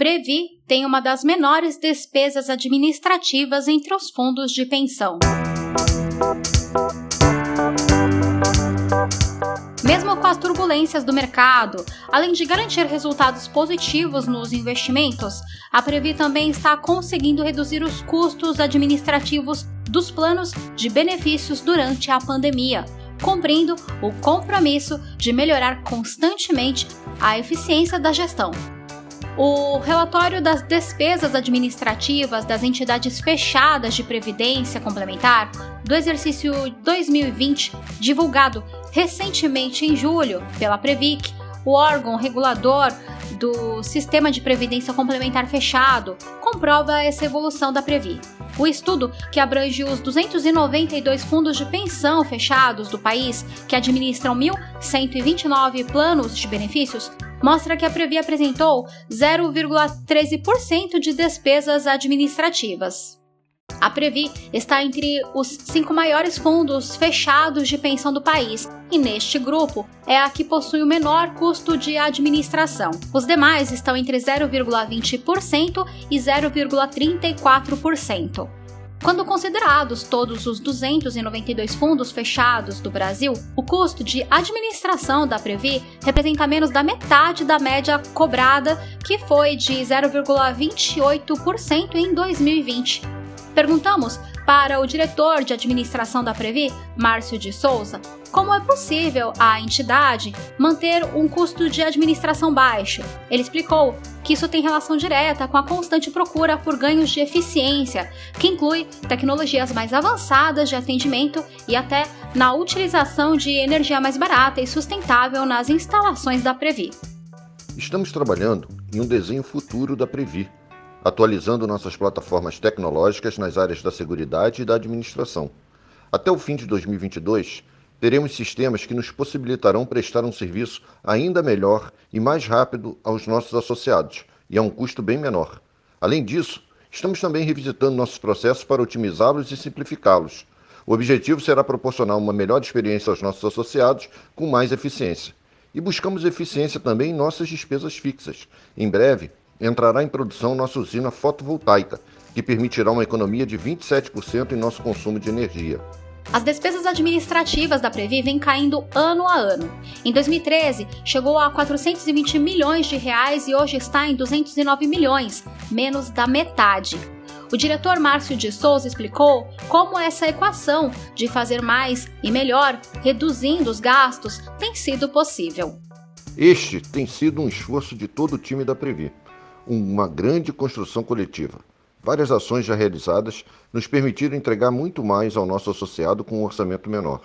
Previ tem uma das menores despesas administrativas entre os fundos de pensão. Mesmo com as turbulências do mercado, além de garantir resultados positivos nos investimentos, a Previ também está conseguindo reduzir os custos administrativos dos planos de benefícios durante a pandemia, cumprindo o compromisso de melhorar constantemente a eficiência da gestão. O relatório das despesas administrativas das entidades fechadas de previdência complementar do exercício 2020, divulgado recentemente em julho pela Previc, o órgão regulador do Sistema de Previdência Complementar Fechado, comprova essa evolução da Previ. O estudo, que abrange os 292 fundos de pensão fechados do país, que administram 1.129 planos de benefícios, mostra que a Previ apresentou 0,13% de despesas administrativas. A Previ está entre os cinco maiores fundos fechados de pensão do país, e neste grupo é a que possui o menor custo de administração. Os demais estão entre 0,20% e 0,34%. Quando considerados todos os 292 fundos fechados do Brasil, o custo de administração da Previ representa menos da metade da média cobrada, que foi de 0,28% em 2020. Perguntamos para o diretor de administração da Previ, Márcio de Souza, como é possível a entidade manter um custo de administração baixo. Ele explicou que isso tem relação direta com a constante procura por ganhos de eficiência, que inclui tecnologias mais avançadas de atendimento e até na utilização de energia mais barata e sustentável nas instalações da Previ. Estamos trabalhando em um desenho futuro da Previ atualizando nossas plataformas tecnológicas nas áreas da seguridade e da administração. Até o fim de 2022, teremos sistemas que nos possibilitarão prestar um serviço ainda melhor e mais rápido aos nossos associados e a um custo bem menor. Além disso, estamos também revisitando nossos processos para otimizá-los e simplificá-los. O objetivo será proporcionar uma melhor experiência aos nossos associados com mais eficiência. E buscamos eficiência também em nossas despesas fixas. Em breve, entrará em produção nossa usina fotovoltaica, que permitirá uma economia de 27% em nosso consumo de energia. As despesas administrativas da Previ vêm caindo ano a ano. Em 2013, chegou a 420 milhões de reais e hoje está em 209 milhões, menos da metade. O diretor Márcio de Souza explicou como essa equação de fazer mais e melhor, reduzindo os gastos, tem sido possível. Este tem sido um esforço de todo o time da Previ uma grande construção coletiva. Várias ações já realizadas nos permitiram entregar muito mais ao nosso associado com um orçamento menor.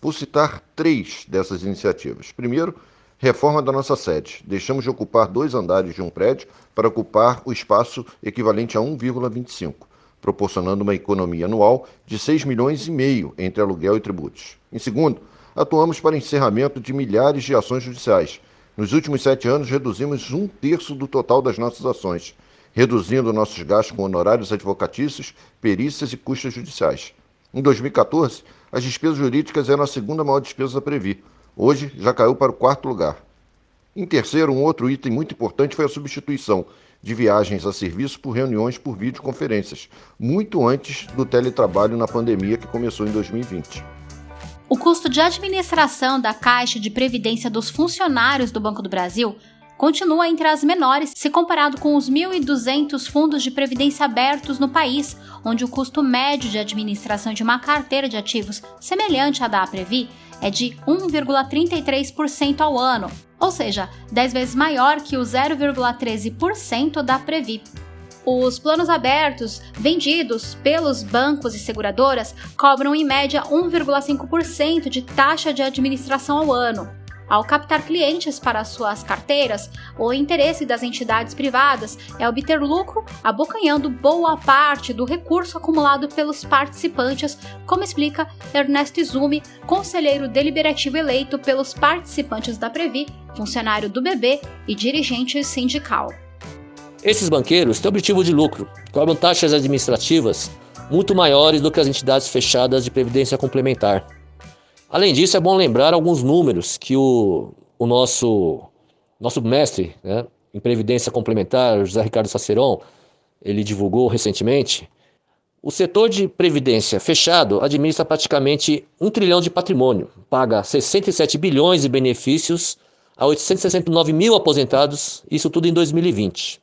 Vou citar três dessas iniciativas. Primeiro, reforma da nossa sede. Deixamos de ocupar dois andares de um prédio para ocupar o espaço equivalente a 1,25, proporcionando uma economia anual de 6 milhões e meio entre aluguel e tributos. Em segundo, atuamos para encerramento de milhares de ações judiciais, nos últimos sete anos, reduzimos um terço do total das nossas ações, reduzindo nossos gastos com honorários advocatícios, perícias e custos judiciais. Em 2014, as despesas jurídicas eram a segunda maior despesa da Previ. Hoje, já caiu para o quarto lugar. Em terceiro, um outro item muito importante foi a substituição de viagens a serviço por reuniões por videoconferências, muito antes do teletrabalho na pandemia que começou em 2020. O custo de administração da Caixa de Previdência dos funcionários do Banco do Brasil continua entre as menores se comparado com os 1.200 fundos de previdência abertos no país, onde o custo médio de administração de uma carteira de ativos semelhante à da Previ é de 1,33% ao ano, ou seja, 10 vezes maior que o 0,13% da Previ. Os planos abertos vendidos pelos bancos e seguradoras cobram em média 1,5% de taxa de administração ao ano. Ao captar clientes para suas carteiras, o interesse das entidades privadas é obter lucro, abocanhando boa parte do recurso acumulado pelos participantes, como explica Ernesto Izumi, conselheiro deliberativo eleito pelos participantes da Previ, funcionário do BB e dirigente sindical. Esses banqueiros têm objetivo de lucro, cobram taxas administrativas muito maiores do que as entidades fechadas de previdência complementar. Além disso, é bom lembrar alguns números que o, o nosso, nosso mestre, né, em previdência complementar, José Ricardo Saceron, ele divulgou recentemente, o setor de previdência fechado administra praticamente um trilhão de patrimônio, paga 67 bilhões de benefícios a 869 mil aposentados, isso tudo em 2020.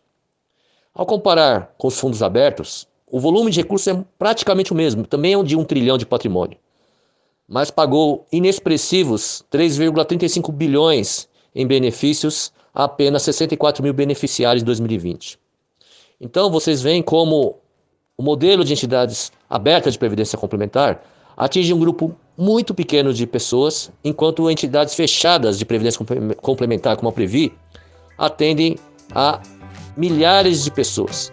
Ao comparar com os fundos abertos, o volume de recursos é praticamente o mesmo, também é de um trilhão de patrimônio, mas pagou inexpressivos 3,35 bilhões em benefícios a apenas 64 mil beneficiários em 2020. Então vocês veem como o modelo de entidades abertas de previdência complementar atinge um grupo muito pequeno de pessoas, enquanto entidades fechadas de previdência complementar, como a Previ, atendem a milhares de pessoas.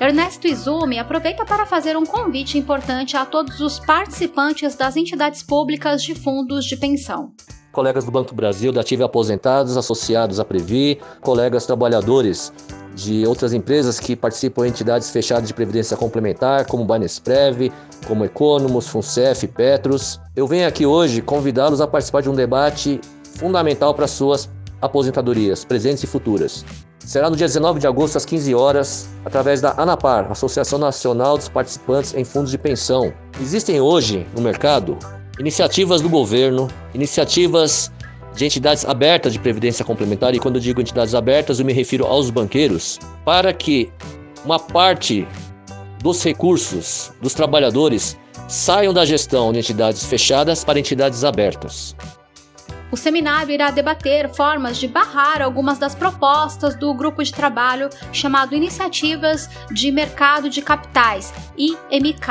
Ernesto Izumi aproveita para fazer um convite importante a todos os participantes das entidades públicas de fundos de pensão. Colegas do Banco do Brasil, da Ativa Aposentados, associados à Previ, colegas trabalhadores de outras empresas que participam em entidades fechadas de previdência complementar, como Banesprev, como Economos, Funcef, Petros. Eu venho aqui hoje convidá-los a participar de um debate fundamental para suas aposentadorias, presentes e futuras. Será no dia 19 de agosto, às 15 horas, através da ANAPAR, Associação Nacional dos Participantes em Fundos de Pensão. Existem hoje no mercado iniciativas do governo, iniciativas de entidades abertas de previdência complementar, e quando eu digo entidades abertas, eu me refiro aos banqueiros, para que uma parte dos recursos dos trabalhadores saiam da gestão de entidades fechadas para entidades abertas. O seminário irá debater formas de barrar algumas das propostas do grupo de trabalho chamado Iniciativas de Mercado de Capitais, IMK,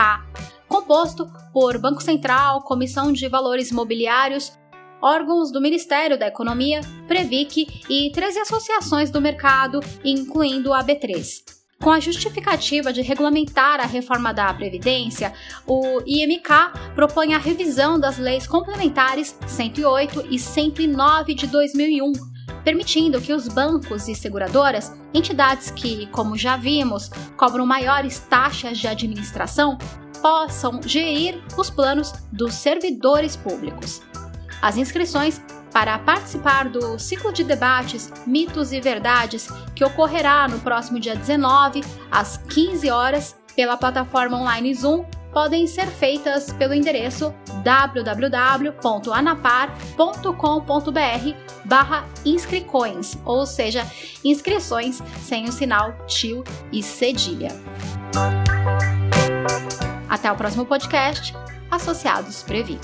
composto por Banco Central, Comissão de Valores Imobiliários, órgãos do Ministério da Economia, Previc e 13 associações do mercado, incluindo a B3. Com a justificativa de regulamentar a reforma da Previdência, o IMK propõe a revisão das leis complementares 108 e 109 de 2001, permitindo que os bancos e seguradoras, entidades que, como já vimos, cobram maiores taxas de administração, possam gerir os planos dos servidores públicos. As inscrições para participar do ciclo de debates Mitos e Verdades, que ocorrerá no próximo dia 19, às 15 horas, pela plataforma online Zoom, podem ser feitas pelo endereço www.anapar.com.br barra inscrições, ou seja, inscrições sem o sinal tio e cedilha. Até o próximo podcast, Associados Previ.